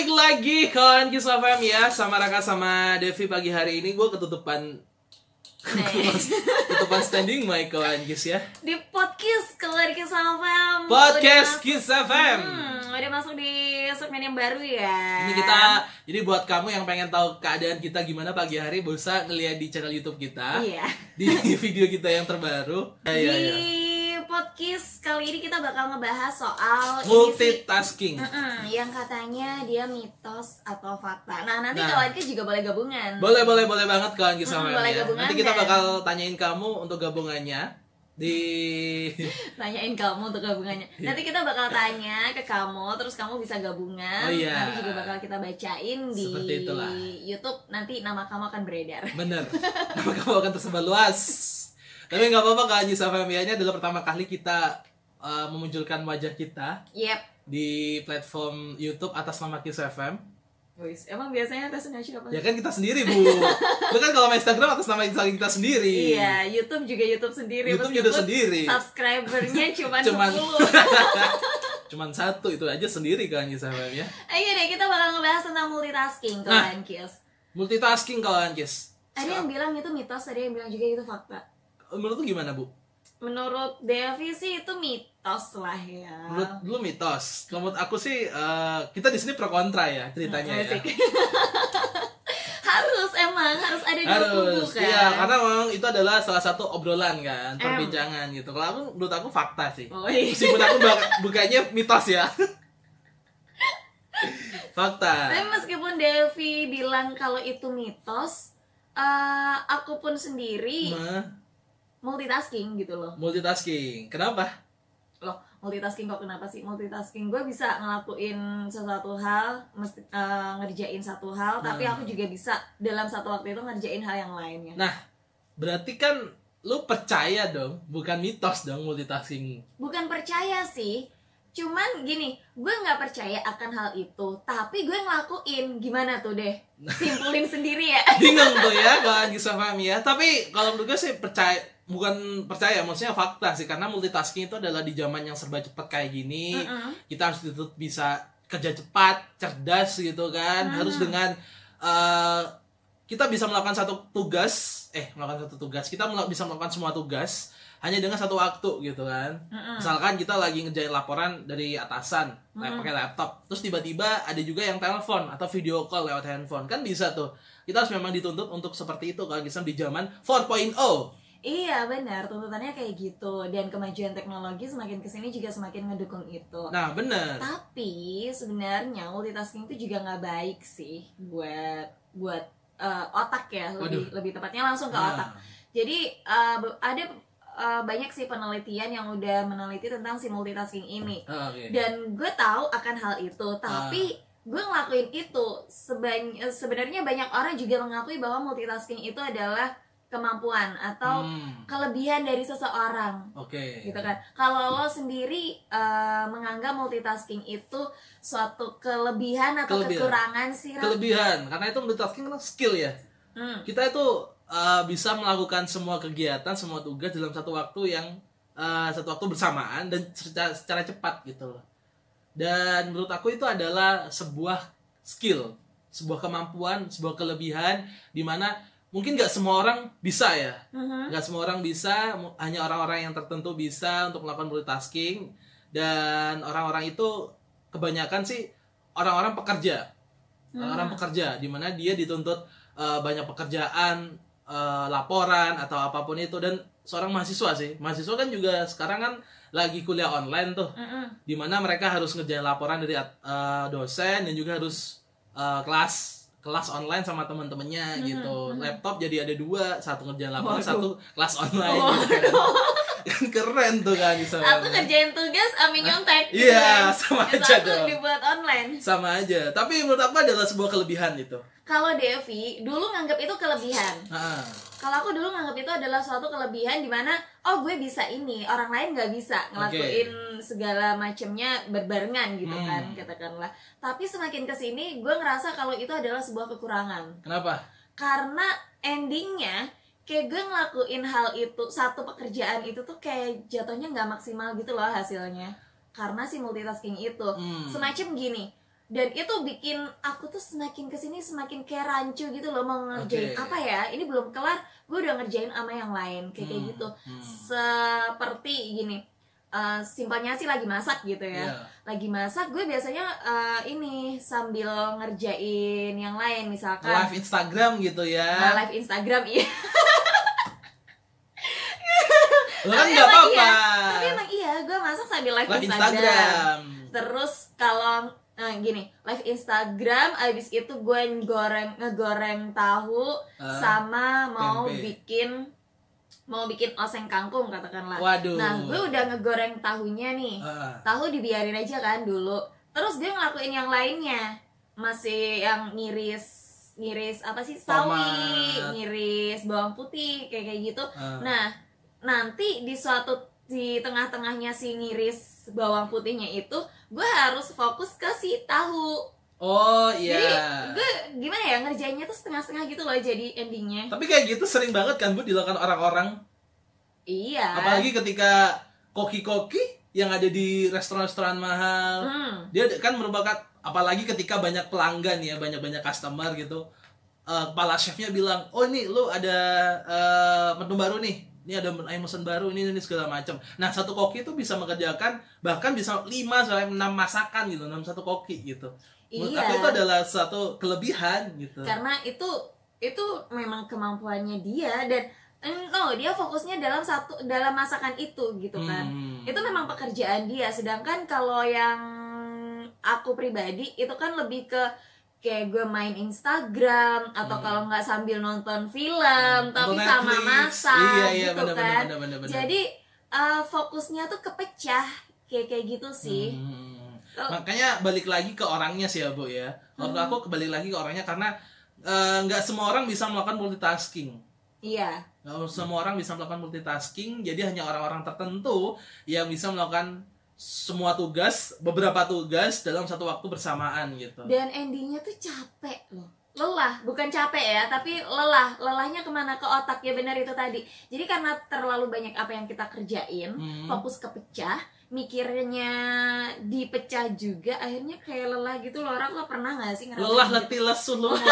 Balik lagi kawan Kisah FM ya Sama Raka sama Devi pagi hari ini. Gue ketutupan Ketutupan standing mic kawan Kis ya. Di podcast keluar kisah FM Podcast masuk- FM hmm, udah masuk di segmen yang baru ya. Ini kita Jadi buat kamu yang pengen tahu keadaan kita gimana pagi hari Bisa ngeliat di channel Youtube kita. Iya. Di video kita yang terbaru. Ya, di ya, ya. Podcast kali ini kita bakal ngebahas soal sih, Multitasking. Mm-mm, yang katanya dia mitos atau fakta. Nah nanti Nah. kawan juga boleh gabungan. Boleh, boleh, boleh banget kawan Kisah Hmm, boleh ya. Gabungan Nanti kita dan- bakal tanyain kamu untuk gabungannya Di tanyain kamu untuk gabungannya. Nanti kita bakal tanya ke kamu terus kamu bisa Iya. gabungan. Oh, iya. nanti juga bakal kita bacain di Seperti itulah. YouTube. Nanti nama kamu akan beredar. Bener, nama kamu akan tersebar luas. Tapi nggak apa-apa Kak Anjis nya adalah pertama kali kita uh, memunculkan wajah kita yep di platform YouTube atas nama Kiss FM. Wis, emang biasanya atasnya siapa? Ya kan kita sendiri bu. Lu kan kalau main Instagram atas nama Instagram kita sendiri. Iya, YouTube juga YouTube sendiri. YouTube juga sendiri. Subscribernya cuma Cuman- 10. Cuman satu itu aja sendiri Kak Anjis ya. Ayo deh, kita bakal ngebahas tentang multitasking, Nah. kawan Kios. Multitasking kawan Kiss. Ada yang bilang itu mitos, ada yang bilang juga itu fakta. Menurut lu gimana bu? Menurut Devi sih itu mitos lah ya. Menurut lu mitos. Kalau Menurut aku sih uh, kita di sini pro kontra ya ceritanya ya. Harus emang harus ada dua kubu harus kan. iya karena memang itu adalah salah satu obrolan kan perbincangan gitu kalau aku menurut aku fakta sih Oh, iya. meskipun aku bukanya mitos ya fakta Tapi meskipun Devi bilang kalau itu mitos, eh, aku pun sendiri Mah, multitasking gitu loh. multitasking. Kenapa? Loh multitasking kok kenapa sih? Multitasking gue bisa ngelakuin sesuatu hal mesti eh, ngerjain satu hal tapi Nah. aku juga bisa dalam satu waktu itu ngerjain hal yang lainnya. Nah berarti kan lu percaya dong bukan mitos dong multitasking. Bukan percaya sih cuman gini gue nggak percaya akan hal itu tapi gue ngelakuin. Gimana tuh deh? Simpulin sendiri ya. Bingung tuh ya kalau bisa paham ya. Tapi kalau menurut gue sih percaya bukan percaya maksudnya fakta sih. Karena multitasking itu adalah di zaman yang serba cepat kayak gini Mm-mm. kita harus dituntut bisa kerja cepat cerdas gitu kan. Harus dengan eh, kita bisa melakukan satu tugas eh melakukan satu tugas. Kita bisa melakukan semua tugas hanya dengan satu waktu gitu kan. Mm-mm. misalkan kita lagi ngerjain laporan dari atasan kayak pakai laptop. Terus tiba-tiba ada juga yang telepon atau video call lewat handphone. Kan bisa tuh. Kita harus memang dituntut untuk seperti itu kalau kita di zaman 4.0 iya benar. Tuntutannya kayak gitu. Dan kemajuan teknologi semakin ke sini juga semakin ngedukung itu. Nah bener Tapi sebenarnya multitasking itu juga nggak baik sih buat buat eh, otak ya. Lebih lebih tepatnya langsung ke Nah, otak. Jadi be- ada eh, banyak sih penelitian yang udah meneliti tentang si multitasking ini. Ah, oke. dan gue tahu akan hal itu tapi gue ngelakuin itu. Sebany- sebenarnya banyak orang juga mengakui bahwa multitasking itu adalah kemampuan atau Hmm, kelebihan dari seseorang. Oke. Gitu kan. Kalau lo sendiri eh, menganggap multitasking itu suatu kelebihan atau Kelebihan. kekurangan sih kelebihan. Karena itu multitasking kan skill ya. Hmm. kita itu uh, bisa melakukan semua kegiatan semua tugas dalam satu waktu yang uh, satu waktu bersamaan dan secara, secara cepat gitu loh. Dan menurut aku itu adalah sebuah skill sebuah kemampuan sebuah kelebihan di mana mungkin nggak semua orang bisa ya. Mhm. nggak semua orang bisa hanya orang-orang yang tertentu bisa untuk melakukan multitasking. Dan orang-orang itu kebanyakan sih orang-orang pekerja. Orang pekerja di mana dia dituntut uh, banyak pekerjaan uh, laporan atau apa pun itu. Dan seorang mahasiswa sih. Mahasiswa kan juga sekarang kan lagi kuliah online tuh. Mhm. di mana mereka harus ngerjain laporan dari uh, dosen dan juga harus uh, kelas kelas online sama teman-temannya gitu. laptop jadi ada dua satu ngerjain laporan Waduh. satu kelas online gitu kan. keren tuh kan bisa Satu kerjain tugas, Ami nyontek. gitu Iya, kan. sama Yang aja satu dong. dibuat online. sama aja tapi menurut aku adalah sebuah kelebihan itu Kalau Devi dulu nganggap itu kelebihan. Ah, Kalau aku dulu nganggap itu adalah suatu kelebihan di mana oh gue bisa ini, orang lain nggak bisa ngelakuin segala macamnya berbarengan gitu Hmm. kan katakanlah. Tapi semakin ke sini gue ngerasa kalau itu adalah sebuah kekurangan. kenapa karena endingnya kayak gue ngelakuin hal itu satu pekerjaan itu tuh kayak jatuhnya nggak maksimal gitu loh hasilnya. Karena si multitasking itu. Hmm. semacam gini. Dan itu bikin aku tuh semakin ke sini semakin kayak rancu gitu loh mau ngerjain Oke. apa ya. Ini belum kelar gue udah ngerjain sama yang lain. Kayak kayak Hmm, gitu. Hmm. seperti gini eh, simpelnya sih lagi masak gitu ya. Iya. lagi masak gue biasanya eh, ini sambil ngerjain yang lain misalkan. Live Instagram gitu ya. Nah, live Instagram iya. Lo kan nggak apa-apa. tapi emang iya gue masak sambil live, live Instagram. Instagram. Terus kalau nah gini live Instagram abis itu gue goreng ngegoreng tahu Ah, sama mau tempe. bikin mau bikin oseng kangkung katakanlah. Waduh. Nah gue udah ngegoreng tahunya nih. Ah, tahu dibiarin aja kan dulu. Terus gue ngelakuin yang lainnya. Masih yang ngiris ngiris apa sih? Sawi Tomat. ngiris bawang putih kayak kayak gitu. Ah. nah nanti di suatu di tengah-tengahnya si ngiris bawang putihnya itu gue harus fokus ke si tahu oh jadi iya. gue gimana ya ngerjainnya tuh setengah-setengah gitu loh jadi endingnya. Tapi kayak gitu sering banget kan bu dilakukan orang-orang. Iya. Apalagi ketika koki-koki yang ada di restoran-restoran mahal. Hmm. dia kan merupakan apalagi ketika banyak pelanggan ya banyak-banyak customer gitu Eh, kepala chefnya bilang oh ini lu ada eh, menu baru nih ini ada mesen baru ini ini segala macam. Nah satu koki itu bisa mengerjakan bahkan bisa 5 sampai 6 masakan gitu dalam satu koki gitu. Menurut iya. aku itu adalah satu kelebihan gitu. Karena itu itu memang kemampuannya dia dan eh, no dia fokusnya dalam satu dalam masakan itu gitu kan. Hmm. itu memang pekerjaan dia. Sedangkan kalau yang aku pribadi itu kan lebih ke kayak gue main Instagram atau Hmm. kalau nggak sambil nonton film tapi Atau sama Netflix. masak iya iya gitu benar kan benar benar benar. jadi eh, fokusnya tuh kepecah kayak kayak gitu sih Hmm. Kalau- Makanya balik lagi ke orangnya sih ya, Bu ya. Kalau Hmm. aku kembali lagi ke orangnya karena eh, nggak semua orang bisa melakukan multitasking. iya Nggak semua orang bisa melakukan multitasking, jadi hanya orang-orang tertentu yang bisa melakukan semua tugas, beberapa tugas dalam satu waktu bersamaan gitu. dan endingnya tuh capek loh lelah bukan capek ya tapi lelah lelahnya ke mana ke otak ya benar itu tadi jadi karena terlalu banyak apa yang kita kerjain Hmm. fokus kepecah mikirnya dipecah juga akhirnya kayak lelah gitu loh orang lo pernah nggak sih Lelah gitu? letih lesu lelah.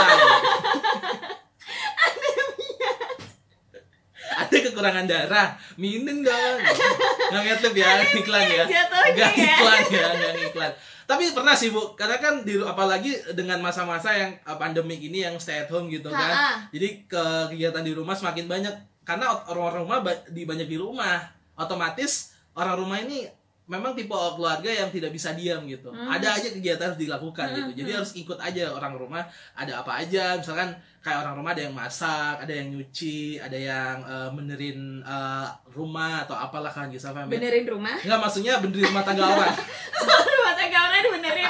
Ada kekurangan darah, minum dong. Nggak ngetip ya, iklan ya. Nggak ya iklan ya, nggak iklan. Tapi pernah sih bu, karena kan di apalagi dengan masa-masa yang uh, pandemik ini yang stay at home gitu kan. Jadi ke kegiatan di rumah semakin banyak karena orang-orang rumah di banyak di rumah. Otomatis orang rumah ini memang tipe keluarga yang tidak bisa diam gitu. Hmm. Ada aja kegiatan harus dilakukan Hmm, gitu. Jadi hmm. harus ikut aja orang rumah ada apa aja. Misalkan kayak orang rumah ada yang masak, ada yang nyuci, ada yang uh, benerin uh, rumah atau apalah kan gitu sampai benerin rumah Enggak maksudnya benerin rumah tangga orang. rumah tangga orang dibenerin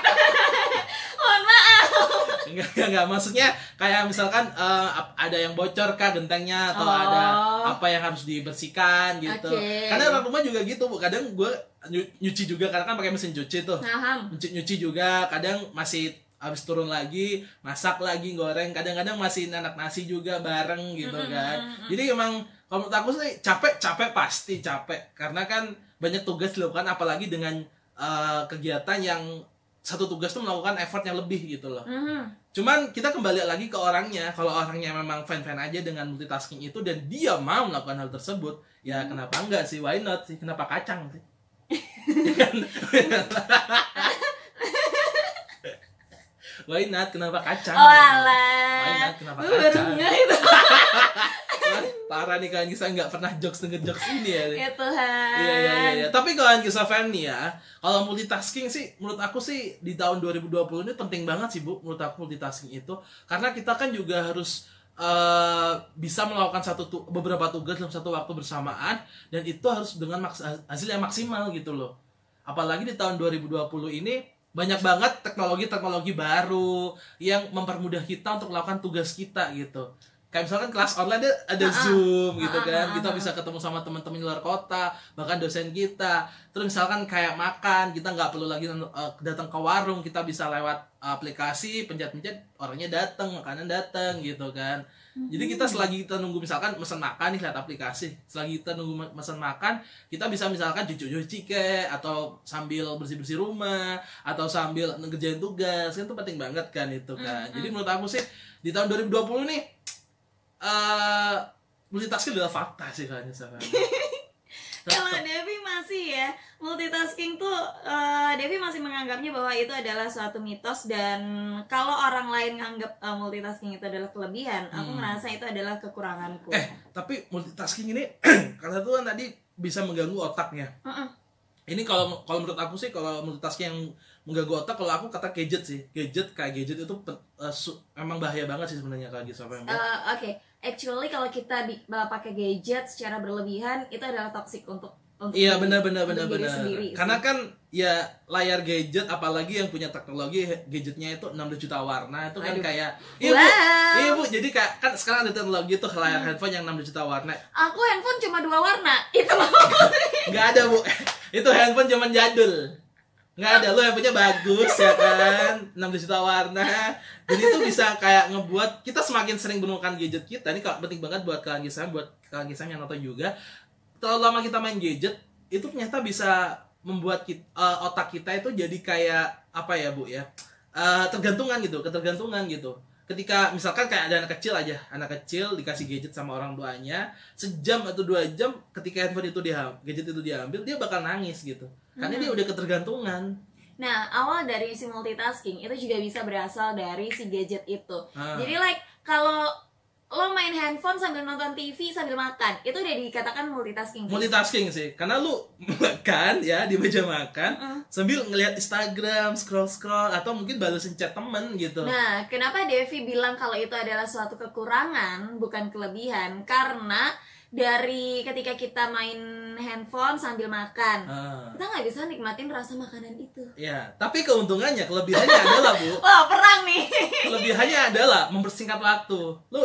mohon maaf enggak, enggak, enggak. Maksudnya kayak misalkan ap- ada yang bocor kah gentengnya atau Oh. ada apa yang harus dibersihkan gitu. Oke. Karena orang rumah juga gitu, Bu. Kadang gue nyuci juga karena kan pakai mesin cuci tuh. paham Nyuci, nyuci juga, kadang masih habis turun lagi, masak lagi, goreng. Kadang-kadang masih nanak nasi juga bareng gitu kan. Jadi emang kalau menurut aku sih capek, capek pasti capek. Karena kan banyak tugas dilakukan apalagi dengan eh, kegiatan yang satu tugas tuh melakukan effort yang lebih gitu loh. Mhm. Cuman kita kembali lagi ke orangnya. Kalau orangnya memang fan-fan aja dengan multitasking itu dan dia mau melakukan hal tersebut, ya Hmm. kenapa enggak sih? Why not sih? Kenapa kacang sih? Why not? Kenapa kacang? oh Why alah not? Kenapa Lu kacang? itu Parah nih kalian kisah nggak pernah jokes denger jokes ini ya. ya Tuhan Iya iya iya. iya. Tapi kalau kisah fan nih ya, kalau multitasking sih menurut aku sih di tahun 2020 ini penting banget sih Bu menurut aku multitasking itu karena kita kan juga harus eh, bisa melakukan satu tu- beberapa tugas dalam satu waktu bersamaan dan itu harus dengan hasil yang maksimal gitu loh. Apalagi di tahun 2020 ini banyak banget teknologi-teknologi baru yang mempermudah kita untuk melakukan tugas kita gitu. kayak misalkan kelas online dia ada Ah, ah. zoom gitu Ah, ah, kan ah, kita bisa ketemu sama teman-teman luar kota bahkan dosen kita terus misalkan kayak makan kita nggak perlu lagi uh, datang ke warung kita bisa lewat aplikasi pencet-pencet orangnya datang makanan datang gitu kan jadi kita selagi kita nunggu misalkan pesan makan nih lihat aplikasi. Selagi kita nunggu pesan makan kita bisa misalkan cuci-cuci ke atau sambil bersih-bersih rumah atau sambil ngerjain tugas. Kan itu penting banget kan itu kan. Mm, jadi menurut aku sih di tahun 2020 nih eh multitasking adalah fakta sih kayaknya sekarang. Kalau Devi masih ya multitasking tuh eh, Devi masih menganggapnya bahwa itu adalah suatu mitos dan kalau orang lain nganggap eh, multitasking itu adalah kelebihan, aku Hmm. ngerasa itu adalah kekuranganku. Eh, tapi multitasking ini karena itu kan tadi bisa mengganggu otaknya. Mm-mm. Ini kalau kalau menurut aku sih kalau multitasking yang mengganggu otak kalau aku kata gadget sih. Gadget kayak gadget itu su- emang bahaya banget sih sebenarnya kalau gitu Eh, Oke, actually kalau kita eh, pakai gadget secara berlebihan itu adalah toxic untuk Iya benar benar benar benar. Karena kan ya layar gadget apalagi yang punya teknologi gadgetnya itu 16 juta warna itu kan Aduh. kayak iya Wow. Hmm. iya bu jadi kayak kan sekarang ada teknologi tuh layar handphone yang 16 juta warna Aku handphone cuma dua warna. Itu nggak ada bu itu handphone zaman jadul nggak ada lu handphonenya bagus ya kan 16 juta warna jadi itu bisa kayak ngebuat kita semakin sering menemukan gadget kita ini kalau penting banget buat kalian kisah buat kalian kisah yang nonton juga terlalu lama kita main gadget itu ternyata bisa membuat kita, otak kita itu jadi kayak apa ya bu ya Eh, tergantungan gitu ketergantungan gitu ketika misalkan kayak ada anak kecil aja anak kecil dikasih gadget sama orang tuanya sejam atau dua jam ketika handphone itu dia gadget itu diambil dia bakal nangis gitu karena Hmm. dia udah ketergantungan Nah, awal dari si multitasking itu juga bisa berasal dari si gadget itu. Ah. Jadi like kalau lo main handphone sambil nonton TV sambil makan, itu udah dikatakan multitasking. sih. multitasking sih karena lu makan ya di meja makan Mm-mm. sambil ngelihat Instagram scroll scroll atau mungkin balesin chat temen gitu Nah, kenapa Devi bilang kalau itu adalah suatu kekurangan bukan kelebihan? Karena dari ketika kita main handphone sambil makan, Ah. kita nggak bisa nikmatin rasa makanan itu. ya tapi keuntungannya kelebihannya adalah bu Wah, perang nih. kelebihannya adalah mempersingkat waktu lu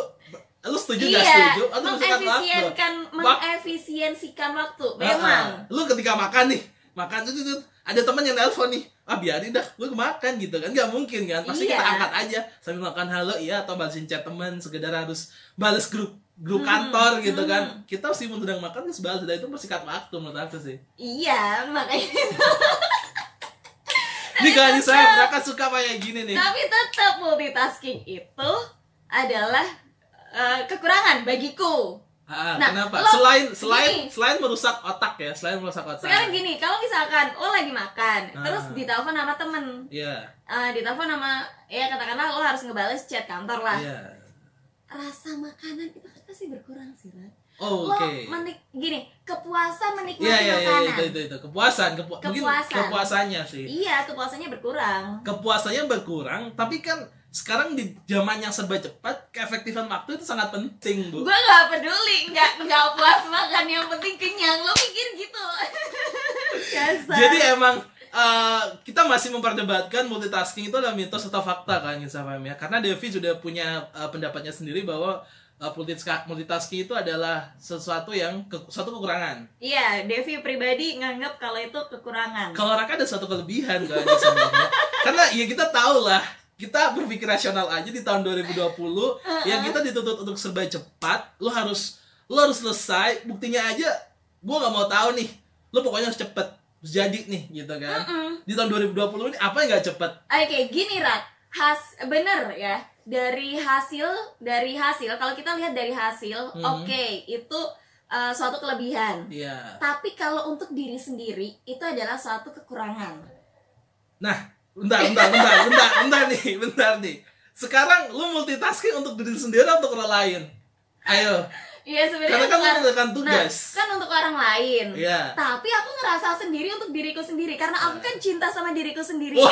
lu setuju iya, setuju atau waktu mengefisienkan Wak- mengefisiensikan waktu. Ah, Memang. ah. lu ketika makan nih makan tuh tuh, ada temen yang nelpon nih ah biarin dah gue makan gitu kan nggak mungkin kan pasti Iya. kita angkat aja sambil makan halo iya atau balesin chat temen sekedar harus bales grup grup Hmm, kantor gitu hmm. kan kita sih sedang makan terus balas dan itu persingkat waktu menurut aku sih Iya, makanya. ini kali saya mereka suka kayak gini nih Tapi tetap multitasking itu adalah eh, kekurangan bagiku. Ah, Nah, kenapa lo- selain selain gini. selain merusak otak ya selain merusak otak Sekarang gini, kalau misalkan lo lagi makan, Ah. terus ditelepon sama temen, iya eh, ditelepon sama ya katakanlah lo harus ngebales chat kantor lah. iya Rasa makanan itu pasti berkurang sih, Rat. oh, Lo oke menik gini, kepuasan menikmati Iya iya iya makanan. itu itu itu kepuasan kepu mungkin Kepuasan. kepuasannya sih Iya, kepuasannya berkurang. kepuasannya berkurang tapi kan sekarang di zaman yang serba cepat keefektifan waktu itu sangat penting bu Gue gak peduli, nggak nggak puas makan yang penting kenyang. Lo pikir gitu? Jadi emang eh, kita masih memperdebatkan multitasking itu adalah mitos atau fakta kan Insa Fahmi ya karena Devi sudah punya eh, pendapatnya sendiri bahwa multitasking itu adalah sesuatu yang ke, suatu kekurangan Iya, Devi pribadi nganggap kalau itu kekurangan. kalau Raka ada satu kelebihan kan ya. karena ya kita tahu lah kita berpikir rasional aja di tahun 2020 yang kita dituntut untuk serba cepat lu harus lu harus selesai buktinya aja gua nggak mau tahu nih lu pokoknya harus cepet harus jadi nih gitu kan Mm-mm. di tahun 2020 ini apa yang nggak cepet Oke, gini Rat. Has bener ya. Dari hasil, dari hasil. Kalau kita lihat dari hasil, Mhm. oke, itu uh, suatu kelebihan. Iya. Tapi kalau untuk diri sendiri, itu adalah suatu kekurangan. Nah, bentar, bentar, bentar, bentar, bentar nih, bentar nih. Sekarang lu multitasking untuk diri sendiri atau untuk orang lain? Ayo, Iya karena sebenarnya kan untuk orang- mengerjakan tugas. Nah, kan untuk orang lain. Iya. Tapi aku ngerasa sendiri untuk diriku sendiri karena aku kan cinta sama diriku sendiri ya.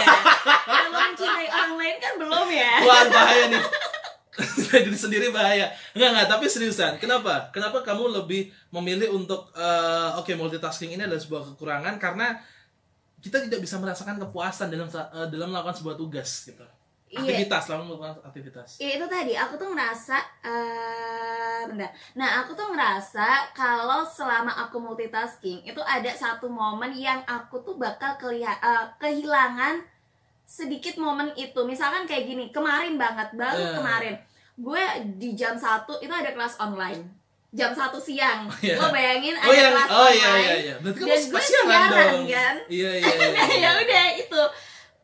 Kalau mencintai orang lain kan belum ya. Wah, bahaya nih. diri sendiri bahaya. Enggak, enggak, tapi seriusan. Kenapa? Kenapa kamu lebih memilih untuk eh, oke multitasking ini adalah sebuah kekurangan karena kita tidak bisa merasakan kepuasan dalam eh, dalam melakukan sebuah tugas gitu. Iya. aktivitas selama melakukan aktivitas Ya, itu tadi aku tuh ngerasa eh bentar. Nah, aku tuh ngerasa kalau selama aku multitasking itu ada satu momen yang aku tuh bakal keliha- eh, kehilangan sedikit momen itu. Misalkan kayak gini, kemarin banget, baru Eh. kemarin. Gue di jam 1 itu ada kelas online. Jam 1 siang. iya. Lo bayangin oh ada yang kelas oh iya online. iya iya berarti kan Dan gue siaran dong kan. iya iya iya, Nah, iya. ya udah itu.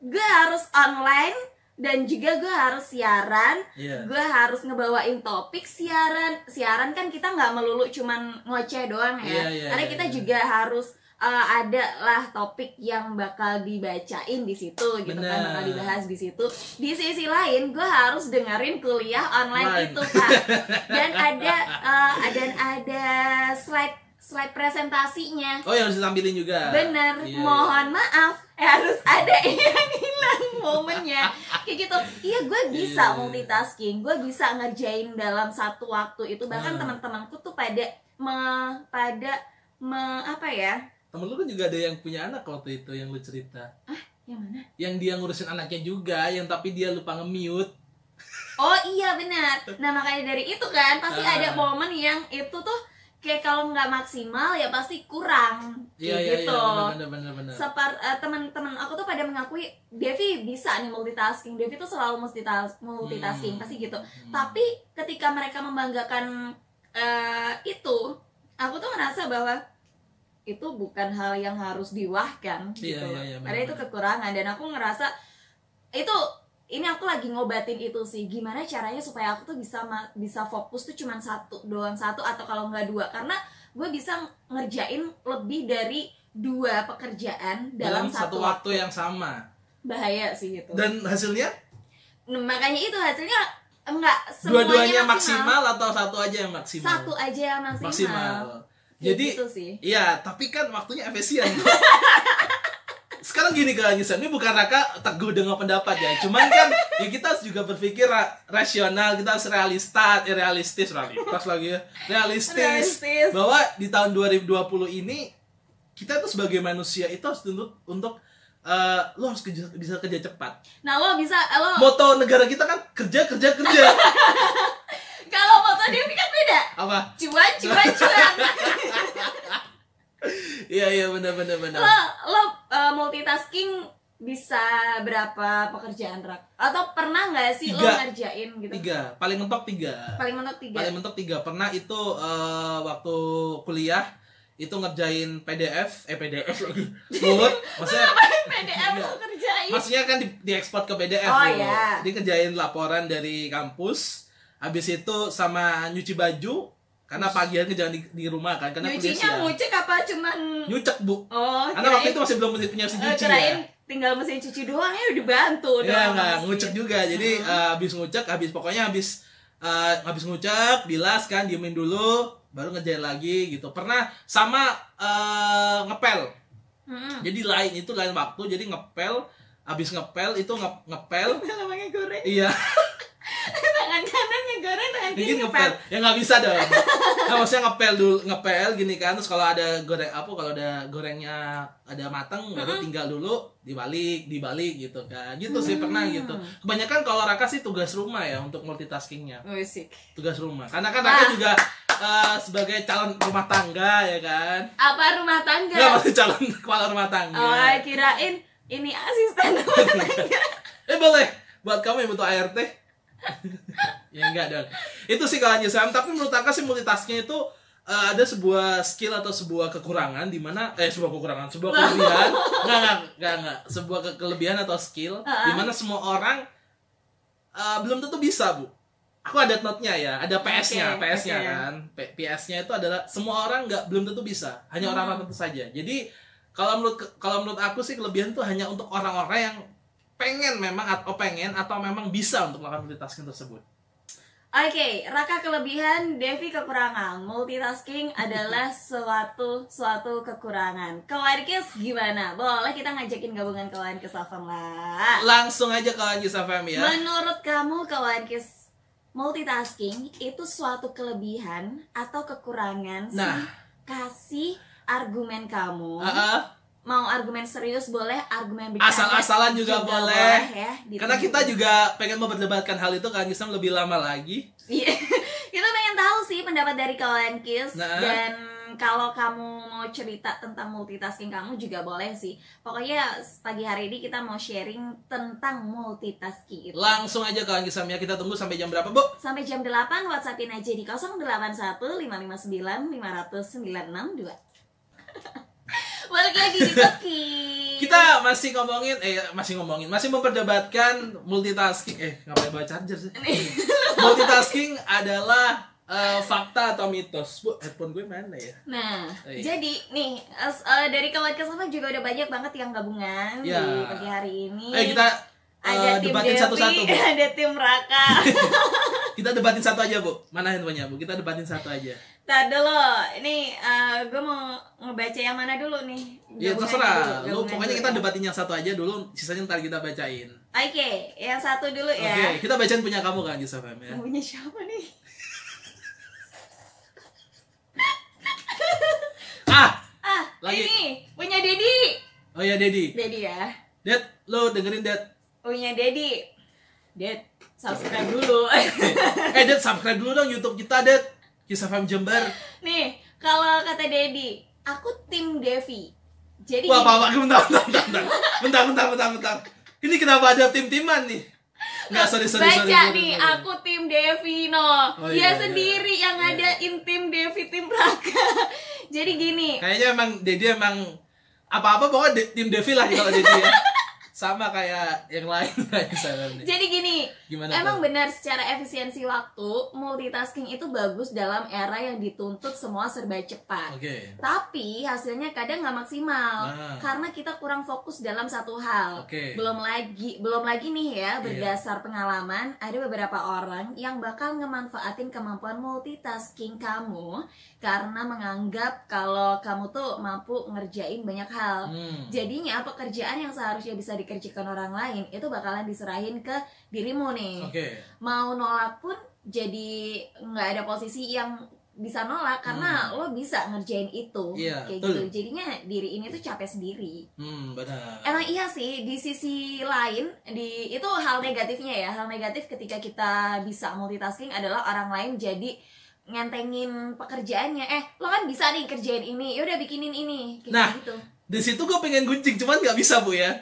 Gue harus online dan juga gue harus siaran Iya. gue harus ngebawain topik siaran siaran kan kita nggak melulu cuman ngoceh doang ya Iya, iya, karena iya, kita iya. juga harus uh, ada lah topik yang bakal dibacain di situ gitu kan Bener. bakal dibahas di situ di sisi lain gue harus dengerin kuliah online Online. itu pak dan ada uh, dan ada slide slide presentasinya oh yang harus ditampilin juga Bener, Iya, mohon maaf harus ada yang hilang momennya kayak gitu. Iya, gue bisa Iya. multitasking, gue bisa ngerjain dalam satu waktu itu. Bahkan Nah. teman-temanku tuh pada me, pada me, apa ya? temen lu kan juga ada yang punya anak waktu itu yang lu cerita Yang mana? yang dia ngurusin anaknya juga yang tapi dia lupa nge-mute Oh iya benar. Nah makanya dari itu kan pasti Ah. ada momen yang itu tuh kayak kalau nggak maksimal ya pasti kurang iya iya gitu. iya benar Separ eh, teman-teman aku tuh pada mengakui Devi bisa nih multitasking. Devi tuh selalu multitas multitasking Hmm. pasti gitu. Hmm. Tapi ketika mereka membanggakan eh, itu, aku tuh ngerasa bahwa itu bukan hal yang harus diwahkan Iya, gitu. iya, iya, Karena itu kekurangan dan aku ngerasa itu ini aku lagi ngobatin itu sih gimana caranya supaya aku tuh bisa bisa fokus tuh cuman satu doang satu atau kalau nggak dua. Karena gue bisa ngerjain lebih dari dua pekerjaan dalam, dalam satu waktu yang sama. Bahaya sih gitu. Dan hasilnya? Nah, makanya itu hasilnya enggak dua-duanya maksimal. atau satu aja yang maksimal? Satu aja yang maksimal, maksimal. Jadi gitu sih. iya tapi kan waktunya efisien sekarang gini Anissa, ini bukan Raka teguh dengan pendapat ya. Cuman kan ya kita harus juga berpikir ra- rasional kita harus realista eh, realistis realistis lagi ya. Realistis, Realistis. bahwa di tahun 2020 ini kita tuh sebagai manusia itu harus tuntut untuk eh, lo harus kerja, bisa kerja cepat. Nah lo bisa lo moto negara kita kan kerja kerja kerja. Kalau foto Devi kan beda. Apa? Cuan cuan cuan. Iya iya benar benar benar. Lo lo uh, multitasking bisa berapa pekerjaan rak? Atau pernah nggak sih lo Tiga. ngerjain gitu? Tiga. Paling mentok tiga. Paling mentok tiga. Paling mentok tiga. Pernah itu eh, waktu kuliah itu ngerjain PDF eh PDF lagi. Word maksudnya PDF Iya. lo kerjain maksudnya kan di, diekspor ke PDF Oh, iya. Jadi kerjain laporan dari kampus. Habis itu sama nyuci baju karena pagian kerjaan di, di rumah kan karena nyucinya ngucek apa cuman nyucek bu. Oh karena waktu itu masih belum punya mesin eh, cuci kirain ya tinggal mesin cuci doang ya udah bantu ya nggak ngucek juga. Jadi Hmm. eh, habis ngucek habis pokoknya habis eh, habis ngucek bilas kan diemin dulu baru ngerjain lagi gitu. Pernah sama eh, ngepel. Mm-mm. jadi lain itu lain waktu jadi ngepel habis ngepel itu nge- ngepel. Namanya goreng. Iya tangan kanan ngegoreng tangan kiri ngepel ngepel. Ya nggak bisa dong. Nah, maksudnya ngepel dulu, ngepel gini kan. Terus kalau ada goreng apa kalau ada gorengnya ada matang baru tinggal dulu dibalik, dibalik gitu kan. Gitu sih pernah gitu. Kebanyakan kalau Raka sih tugas rumah ya untuk multitaskingnya. musik Tugas rumah. Karena kan Raka Ah. juga eh, sebagai calon rumah tangga ya kan. apa rumah tangga Enggak masih calon kepala rumah tangga. oh kirain ini asisten rumah tangga Eh boleh buat kamu yang butuh ART. Ya enggak dong. Itu sih kalau Sam, tapi menurut aku sih multitasking itu eh, ada sebuah skill atau sebuah kekurangan di mana eh sebuah kekurangan, sebuah kelebihan. enggak, enggak, enggak, enggak. Sebuah ke- kelebihan atau skill di mana semua orang eh, belum tentu bisa, Bu. Aku ada note-nya ya, ada PS-nya, Oke, PS-nya oke. kan. P- PS-nya itu adalah semua orang nggak belum tentu bisa, hanya orang-orang tertentu saja. Jadi kalau menurut kalau menurut aku sih kelebihan itu hanya untuk orang-orang yang pengen memang atau pengen atau memang bisa untuk melakukan multitasking tersebut. Oke, Raka kelebihan, Devi kekurangan. Multitasking adalah suatu suatu kekurangan. Kawankis gimana? Boleh kita ngajakin gabungan kawankis Afam lah. Langsung aja ke Anjis FM ya. Menurut kamu kawankis multitasking itu suatu kelebihan atau kekurangan? sih? Nah. kasih argumen kamu. Ah, ah. Mau argumen serius boleh, argumen bercanda Asal-asalan juga boleh. ya. Karena kita juga pengen memperdebatkan hal itu kan Gisam lebih lama lagi. Iya. kita pengen tahu sih pendapat dari kawan Kiss Nah. dan kalau kamu mau cerita tentang multitasking kamu juga boleh sih. Pokoknya pagi hari ini kita mau sharing tentang multitasking itu. Langsung aja kawan Gisam ya kita tunggu sampai jam berapa bu? Sampai jam 8 WhatsAppin aja di 081 559 50962. Balik lagi di Toki. Kita masih ngomongin, eh masih ngomongin, masih memperdebatkan multitasking. Eh ngapain bawa charger sih? multitasking adalah eh, fakta atau mitos. Bu, headphone gue mana ya? Nah, Oh, iya. jadi nih as- eh, dari kawan kesama juga udah banyak banget yang gabungan Ya. di pagi hari ini. Eh kita eh, ada tim debatin satu-satu bu. ada tim Raka. Kita debatin satu aja bu. Mana handphonenya bu? Kita debatin satu aja. Tadi dulu, ini gue mau ngebaca yang mana dulu nih? Ya terserah. dulu, Lu pokoknya dulu kita debatin yang satu aja dulu. Sisanya ntar kita bacain. Oke, yang satu dulu Oke, ya. kita bacain punya kamu kan Yusuf ya. Punya siapa nih? Ah, Ah, Lagi. ini punya Dedi. oh ya Dedi. Dedi ya. Dad, lo dengerin Dad. Punya Dedi. Ded, subscribe dulu. Eh Dad, subscribe dulu dong YouTube kita Dad. Kisah Fem Jember. Nih, kalau kata Dedi, aku tim Devi. Jadi Wah, apa bentar, bentar, bentar, bentar, bentar, bentar, bentar, bentar. Ini kenapa ada tim-timan nih? Nggak, sorry, sorry, baca sorry, sorry, nih, sorry. aku tim Devi no. Oh, Dia iya, iya. sendiri yang Iya. ngadain tim Devi tim Raka. Jadi gini, Kayaknya emang Dedi emang apa-apa pokoknya tim Devi lah kalau Dedi ya. Sama kayak yang lain jadi gini. Gimana Emang benar secara efisiensi waktu, multitasking itu bagus dalam era yang dituntut semua serba cepat. Oke. Tapi hasilnya kadang nggak maksimal Nah. karena kita kurang fokus dalam satu hal. Oke. Belum lagi, belum lagi nih ya Iya. berdasar pengalaman ada beberapa orang yang bakal ngemanfaatin kemampuan multitasking kamu karena menganggap kalau kamu tuh mampu ngerjain banyak hal. Hmm. Jadinya pekerjaan yang seharusnya bisa dikerjakan orang lain itu bakalan diserahin ke dirimu nih. Oke. Mau nolak pun jadi nggak ada posisi yang bisa nolak karena lo bisa ngerjain itu Hmm. Iya, kayak betul. gitu. Jadinya diri ini tuh capek sendiri. Hmm, benar. Emang iya sih di sisi lain di itu hal negatifnya ya. Hal negatif ketika kita bisa multitasking adalah orang lain jadi ngentengin pekerjaannya. Eh, lo kan bisa nih kerjain ini. Yaudah bikinin ini. Kayak Nah, gitu. Di situ gue pengen gunjing, cuman nggak bisa bu ya.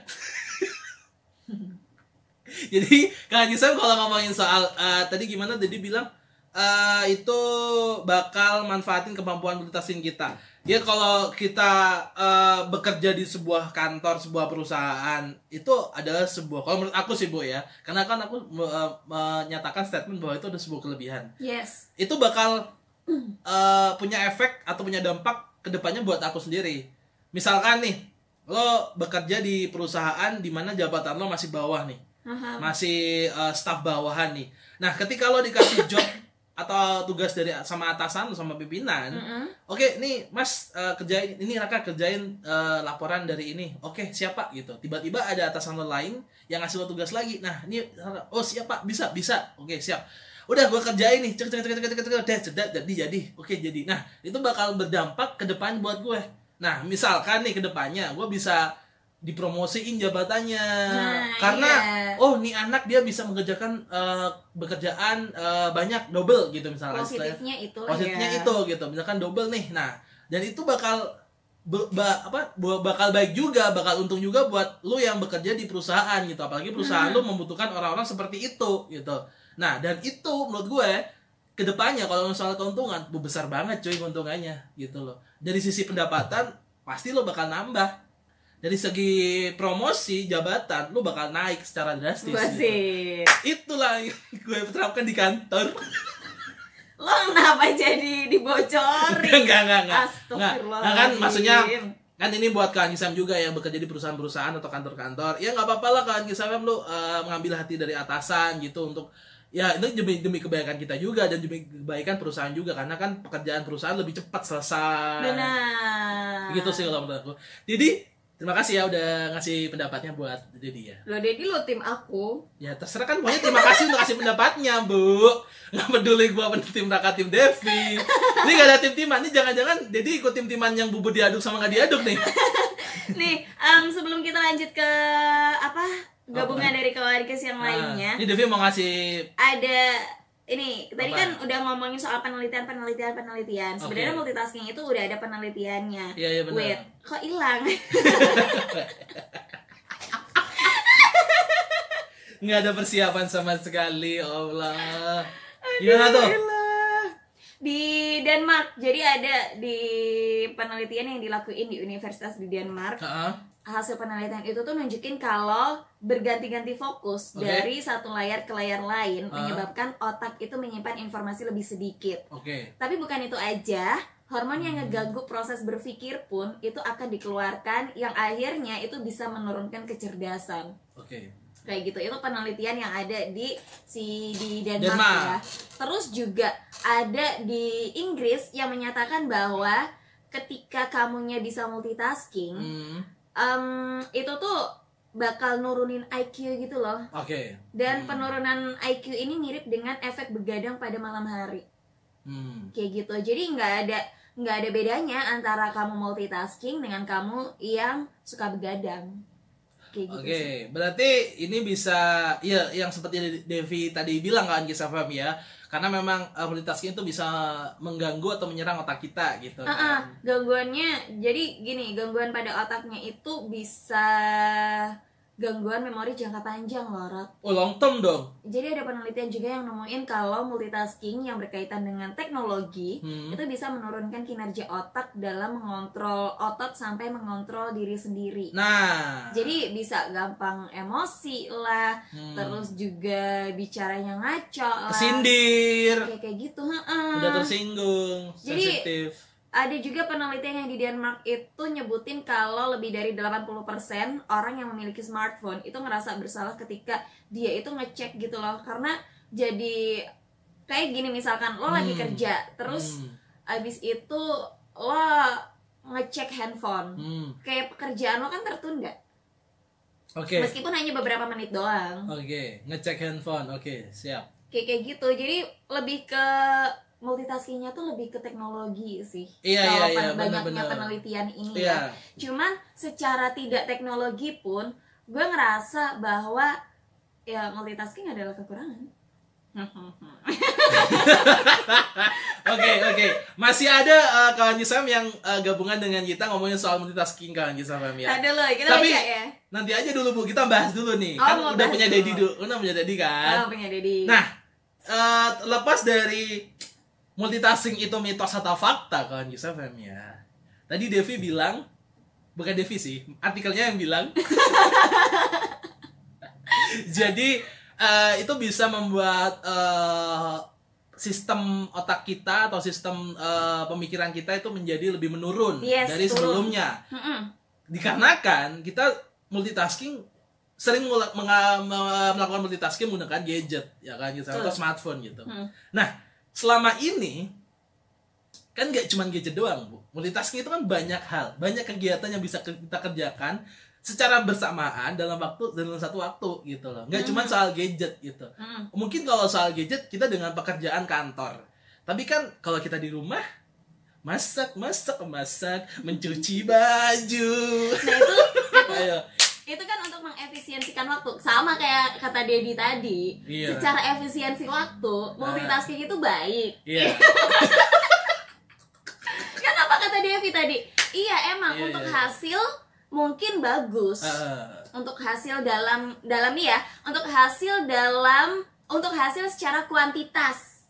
Jadi Kak Sam kalau ngomongin soal eh, tadi gimana? Tadi bilang eh, itu bakal manfaatin kemampuan multitasking kita. Ya kalau kita eh, bekerja di sebuah kantor, sebuah perusahaan itu adalah sebuah. Kalau menurut aku sih bu ya, karena kan aku eh, menyatakan statement bahwa itu ada sebuah kelebihan. Yes. Itu bakal eh, punya efek atau punya dampak ke depannya buat aku sendiri. Misalkan nih, lo bekerja di perusahaan di mana jabatan lo masih bawah nih, Aha. masih eh, staff bawahan nih. Nah, ketika lo dikasih job atau tugas dari sama atasan sama pimpinan, Mm-mm. oke nih Mas eh, kerjain ini Raka kerjain eh, laporan dari ini. Oke, siapa gitu. Tiba-tiba ada atasan lo lain yang ngasih lo tugas lagi. Nah, ini oh siapa? Bisa, bisa. Oke, siap. Udah gue kerjain nih. Cek cek cek cek cek cek cek jadi jadi. Oke, jadi. Nah, itu bakal berdampak ke depan buat gue. Nah, misalkan nih ke depannya gue bisa dipromosiin jabatannya. Nah, Karena iya. oh, nih anak dia bisa mengerjakan eh, pekerjaan eh, banyak double gitu. Istilahnya positifnya itu positifnya ya. itu gitu misalkan double nih nah dan itu bakal be- ba- apa bakal baik juga bakal untung juga buat lu yang bekerja di perusahaan gitu apalagi perusahaan Hmm. lu membutuhkan orang-orang seperti itu gitu nah dan itu menurut gue ke depannya kalau soal keuntungan bu, besar banget cuy keuntungannya gitu loh dari sisi pendapatan pasti lo bakal nambah dari segi promosi jabatan lu bakal naik secara drastis Gua gitu. itulah yang gue terapkan di kantor Lo kenapa jadi dibocorin? enggak enggak enggak Astagfirullah. Nah, kan maksudnya kan ini buat Kak Gisam juga yang bekerja di perusahaan-perusahaan atau kantor-kantor ya nggak apa-apa lah Gisam lu eh, mengambil hati dari atasan gitu untuk ya itu demi demi kebaikan kita juga dan demi kebaikan perusahaan juga karena kan pekerjaan perusahaan lebih cepat selesai Benar. gitu sih kalau menurut aku jadi terima kasih ya udah ngasih pendapatnya buat Dedi ya. Lo Dedi lo tim aku. ya terserah kan pokoknya terima kasih untuk kasih pendapatnya bu. Nggak peduli gua tim Raka tim Devi. Ini gak ada tim timan ini jangan-jangan Dedi ikut tim timan yang bubur diaduk sama nggak diaduk nih. Nih em, sebelum kita lanjut ke apa gabungan Apa? dari keluarga yang Nah, lainnya. ini Devi mau ngasih ada ini tadi Apa? kan udah ngomongin soal penelitian penelitian penelitian sebenarnya Oke. multitasking itu udah ada penelitiannya Iya, iya benar. Wait, kok hilang nggak ada persiapan sama sekali ya Allah gimana tuh di Denmark jadi ada di penelitian yang dilakuin di universitas di Denmark Heeh. Hasil penelitian itu tuh nunjukin kalau berganti-ganti fokus Oke. dari satu layar ke layar lain Ah. menyebabkan otak itu menyimpan informasi lebih sedikit oke Tapi bukan itu aja, hormon yang ngeganggu proses berpikir pun itu akan dikeluarkan yang akhirnya itu bisa menurunkan kecerdasan. oke Kayak gitu. Itu penelitian yang ada di si di Denmark, Denmark. ya. Terus juga ada di Inggris yang menyatakan bahwa ketika kamunya bisa multitasking, Hmm, em, itu tuh bakal nurunin IQ gitu loh. oke. Dan Hmm. penurunan IQ ini mirip dengan efek begadang pada malam hari. Hmm, kayak gitu. Jadi nggak ada nggak ada bedanya antara kamu multitasking dengan kamu yang suka begadang kayak gitu Oke, sih. berarti ini bisa, iya yang seperti Devi tadi bilang kan kisah Fam ya, karena memang uh, multitasking itu bisa mengganggu atau menyerang otak kita gitu. Ah, kan. gangguannya jadi gini gangguan pada otaknya itu bisa gangguan memori jangka panjang loh Rod. Oh long term dong. jadi ada penelitian juga yang nemuin kalau multitasking yang berkaitan dengan teknologi Hmm. itu bisa menurunkan kinerja otak dalam mengontrol otot sampai mengontrol diri sendiri Nah, jadi bisa gampang emosi lah hmm, terus juga bicaranya ngaco lah kesindir, kayak kayak gitu heeh. udah tersinggung, Jadi- sensitif. Ada juga penelitian yang di Denmark itu nyebutin kalau lebih dari 80% orang yang memiliki smartphone itu ngerasa bersalah ketika dia itu ngecek gitu loh. Karena jadi kayak gini misalkan lo lagi Hmm. kerja terus Hmm, abis itu lo ngecek handphone. Hmm, kayak pekerjaan lo kan tertunda. Oke, meskipun hanya beberapa menit doang. Oke, ngecek handphone, oke, siap. kayak kayak gitu. Jadi lebih ke multitaskingnya tuh lebih ke teknologi sih. Iya, kalau iya, iya, banyaknya benar-benar. penelitian ini Iya, ya. Cuman secara tidak teknologi pun gue ngerasa bahwa ya multitasking adalah kekurangan. Oke oke. Masih ada uh, kawan Yusam yang uh, gabungan dengan kita ngomongin soal multitasking kawan Yusam ya. ada loh kita Tapi- baca ya. Nanti aja dulu bu. Kita bahas dulu nih. Oh, kan udah punya dulu. Dedi dulu, udah punya Dedi kan. oh punya Dedi Nah uh, lepas dari multitasking itu mitos atau fakta kawan Yusam ya. Tadi Devi bilang bukan Devi sih artikelnya yang bilang. Jadi uh, itu bisa membuat uh, sistem otak kita atau sistem uh, pemikiran kita itu menjadi lebih menurun Yes, dari turun. sebelumnya Mm-mm. dikarenakan kita multitasking sering melakukan multitasking menggunakan gadget ya kan gitu atau smartphone gitu. Hmm. Nah selama ini kan nggak cuma gadget doang bu. Multitasking itu kan banyak hal banyak kegiatan yang bisa kita kerjakan secara bersamaan dalam waktu dalam satu waktu gitu loh. Nggak cuma Hmm. soal gadget gitu. Mm-mm. mungkin kalau soal gadget kita dengan pekerjaan kantor. Tapi kan kalau kita di rumah masak masak masak mencuci baju. Nah itu ayo itu kan untuk mengefisiensikan waktu. Sama kayak kata Dedi tadi Iya. secara efisiensi waktu multitasking itu baik. Iya. Kan apa kata Devi tadi? Iya emang Iya, untuk iya, iya. hasil mungkin bagus. Eh, untuk hasil dalam dalam ya untuk hasil dalam untuk hasil secara kuantitas.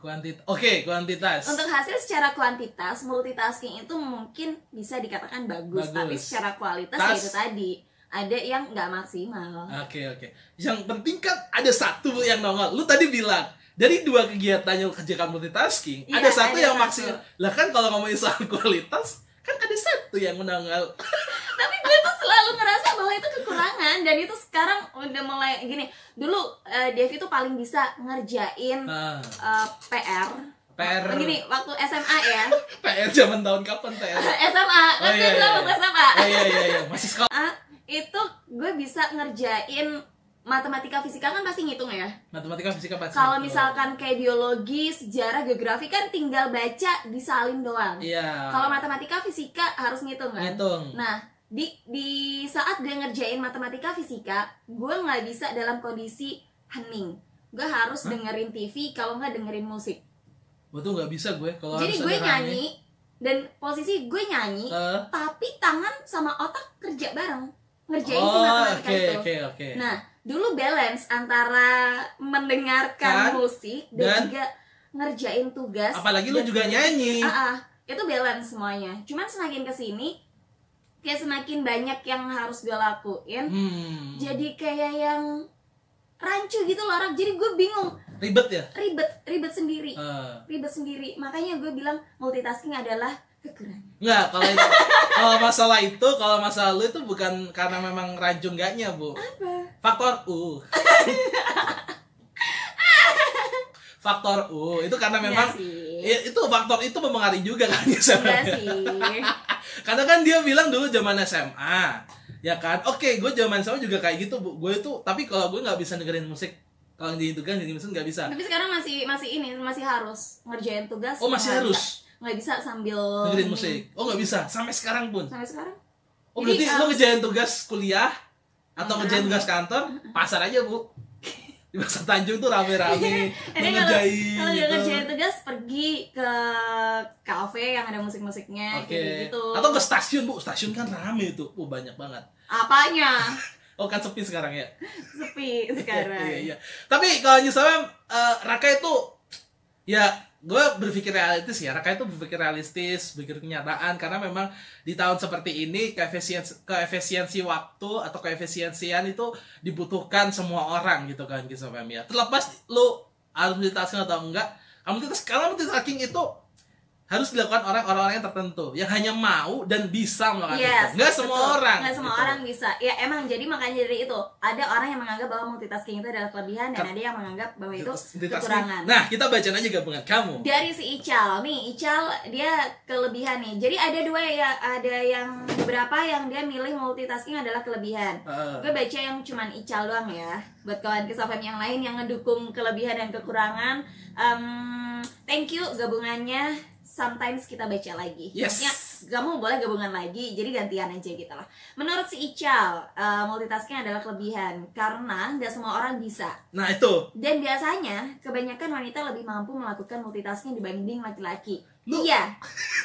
Kuantit oke kuantitas. Untuk hasil secara kuantitas multitasking itu mungkin bisa dikatakan bagus, Bagus. tapi secara kualitas Tas. ya itu tadi ada yang nggak maksimal. Oke oke. Yang penting kan ada satu yang nongol lu tadi bilang dari dua kegiatan yang lu kerjakan multitasking Iya, ada satu ada yang satu. maksimal. Lah kan kalau ngomongin soal kualitas kan ada satu yang menongol tapi gue tuh selalu ngerasa bahwa itu kekurangan dan itu sekarang udah mulai gini. Dulu eh, Devi tuh paling bisa ngerjain Ah, eh, PR PR gini waktu SMA ya. PR zaman tahun kapan PR SMA kan Oh, gue iya, iya, waktu iya. SMA oh iya iya iya. Masih sekolah. Ah, itu gue bisa ngerjain matematika fisika kan pasti ngitung ya? Matematika fisika pasti. Kalau misalkan kayak biologi sejarah geografi kan tinggal baca disalin doang. Iya. Kalau matematika fisika harus ngitung kan? Ngitung. Nah di di saat gue ngerjain matematika fisika gue nggak bisa dalam kondisi hening. Gue harus Hah? dengerin TV kalau nggak dengerin musik. Gue tuh nggak bisa gue kalau jadi harus gue nyanyi dan posisi gue nyanyi Eh, tapi tangan sama otak kerja bareng ngerjain si oh, matematika oke itu oke oke. nah dulu balance antara mendengarkan Kan? musik dan, Dan? juga ngerjain tugas Apalagi lu juga nyanyi. Ah, ah, itu balance semuanya cuman semakin ke sini kayak semakin banyak yang harus gue lakuin Hmm. jadi kayak yang rancu gitu loh orang jadi gue bingung Ribet ya? ribet ribet sendiri Eh, ribet sendiri makanya gue bilang multitasking adalah Enggak, kalau itu, kalau masalah itu, kalau masalah lu itu bukan karena memang rancu enggaknya, Bu. apa? Faktor U. faktor U itu karena memang Enggak sih. i- itu faktor itu mempengaruhi juga kan ya Enggak sih. Karena kan dia bilang dulu zaman SMA ya kan? Oke gue zaman SMA juga kayak gitu bu. Gue itu tapi kalau gue nggak bisa dengerin musik kalau di itu kan jadi musik nggak bisa. Tapi sekarang masih masih ini masih harus ngerjain tugas oh masih harus? bisa. Nggak bisa sambil dengerin musik oh nggak bisa sampai sekarang pun sampai sekarang oh Jadi, berarti um, lo ngejain tugas kuliah atau Rame. ngejain tugas kantor pasar aja bu di pasar Tanjung tuh rame-rame kalau ngerjain kalau nggak gitu. ngerjain tugas pergi ke kafe yang ada musik-musiknya Oke. kayak gitu Atau ke stasiun, Bu. Stasiun kan rame itu. Oh, banyak banget. apanya Oh, kan sepi sekarang ya. sepi sekarang iya, iya. Tapi kalau misalnya eh, Raka itu ya gue berpikir realistis ya. Raka itu berpikir realistis, berpikir kenyataan karena memang di tahun seperti ini keefisiensi keefisiensi waktu atau keefisiensian itu dibutuhkan semua orang gitu kan Fam, ya. Terlepas lu harus multitasking atau enggak, kamu kalau multitasking itu harus dilakukan orang orang yang tertentu yang hanya mau dan bisa melakukan Yes, itu. Semua betul. orang. Nggak semua gitu. orang bisa. Ya emang jadi makanya dari itu ada orang yang menganggap bahwa multitasking itu adalah kelebihan dan Ke- ada yang menganggap bahwa itu kekurangan. Nah, kita bacain aja gabungan kamu. Dari si Ical, nih Ical dia kelebihan nih. Jadi ada dua ya, ada yang beberapa yang dia milih multitasking adalah kelebihan. Heeh. Gue baca yang cuman Ical doang ya. Buat kawan kesafam yang lain yang ngedukung kelebihan dan kekurangan, um, thank you gabungannya. Sometimes kita baca lagi. Yes. Maksudnya kamu boleh gabungan lagi, jadi gantian aja gitu lah. Menurut si Ical, uh, multitasking adalah kelebihan karena nggak semua orang bisa. Nah, itu. Dan biasanya kebanyakan wanita lebih mampu melakukan multitasking dibanding laki-laki. Iya.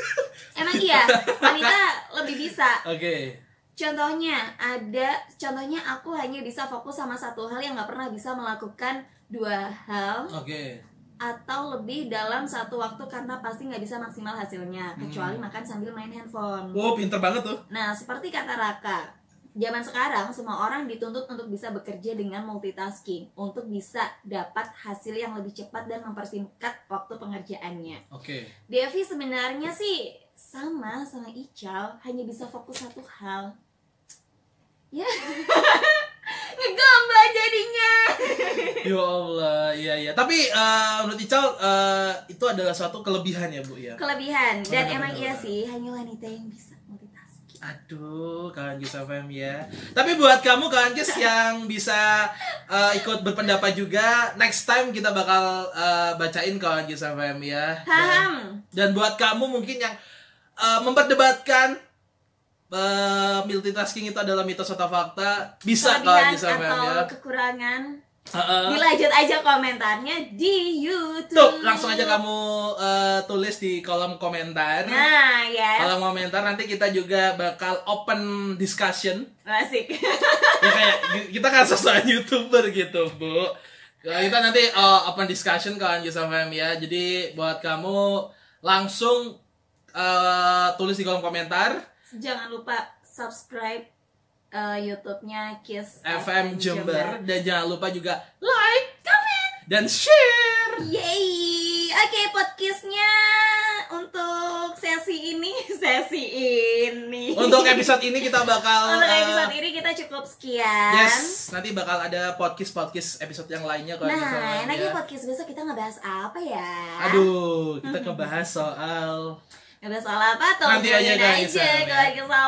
Emang iya, wanita lebih bisa. Oke. Contohnya ada, contohnya aku hanya bisa fokus sama satu hal yang nggak pernah bisa melakukan dua hal Oke. Atau lebih dalam satu waktu karena pasti nggak bisa maksimal hasilnya Hmm. kecuali makan sambil main handphone. Wow, pinter banget tuh. Nah, seperti kata Raka, zaman sekarang semua orang dituntut untuk bisa bekerja dengan multitasking untuk bisa dapat hasil yang lebih cepat dan mempersingkat waktu pengerjaannya. Oke. Devi sebenarnya sih sama sama Ical, hanya bisa fokus satu hal. Ya. Ngegombal jadinya. Ya Allah, iya iya. Tapi eh, menurut Ical eh, itu adalah suatu kelebihan ya, Bu ya. Kelebihan dan Benar, emang benar, iya benar. sih hanya wanita yang bisa multitasking. Aduh, kawan Gisa FM ya. Tapi buat kamu kawan Gis yang bisa eh, ikut berpendapat juga, next time kita bakal eh, bacain kawan Gisa FM ya. Dan, dan buat kamu mungkin yang eh, memperdebatkan eh, multitasking itu adalah mitos atau fakta, bisa Gisa FM atau ya. kekurangan? Heeh. Dilanjut aja komentarnya di YouTube. Tuh, langsung aja kamu eh, tulis di kolom komentar. Nah, yes. Kolom komentar nanti kita juga bakal open discussion. Asik. ya kayak kita kan sesuai youtuber gitu bu Ya, kita nanti uh, open discussion kawan Jus FM ya jadi buat kamu langsung uh, tulis di kolom komentar Jangan lupa subscribe uh, YouTube-nya Kiss FM Jember dan jangan lupa juga like dan share Yeay. Oke, podcastnya untuk sesi ini, sesi ini. untuk episode ini kita bakal Untuk uh, episode ini kita cukup sekian. yes nanti bakal ada podcast podcast episode yang lainnya FM, Nah, enaknya ya. podcast besok kita ngebahas apa ya? aduh kita ngebahas soal ada salah apa, tuh? Nanti aja guys. Aja, ya. kalau kesal,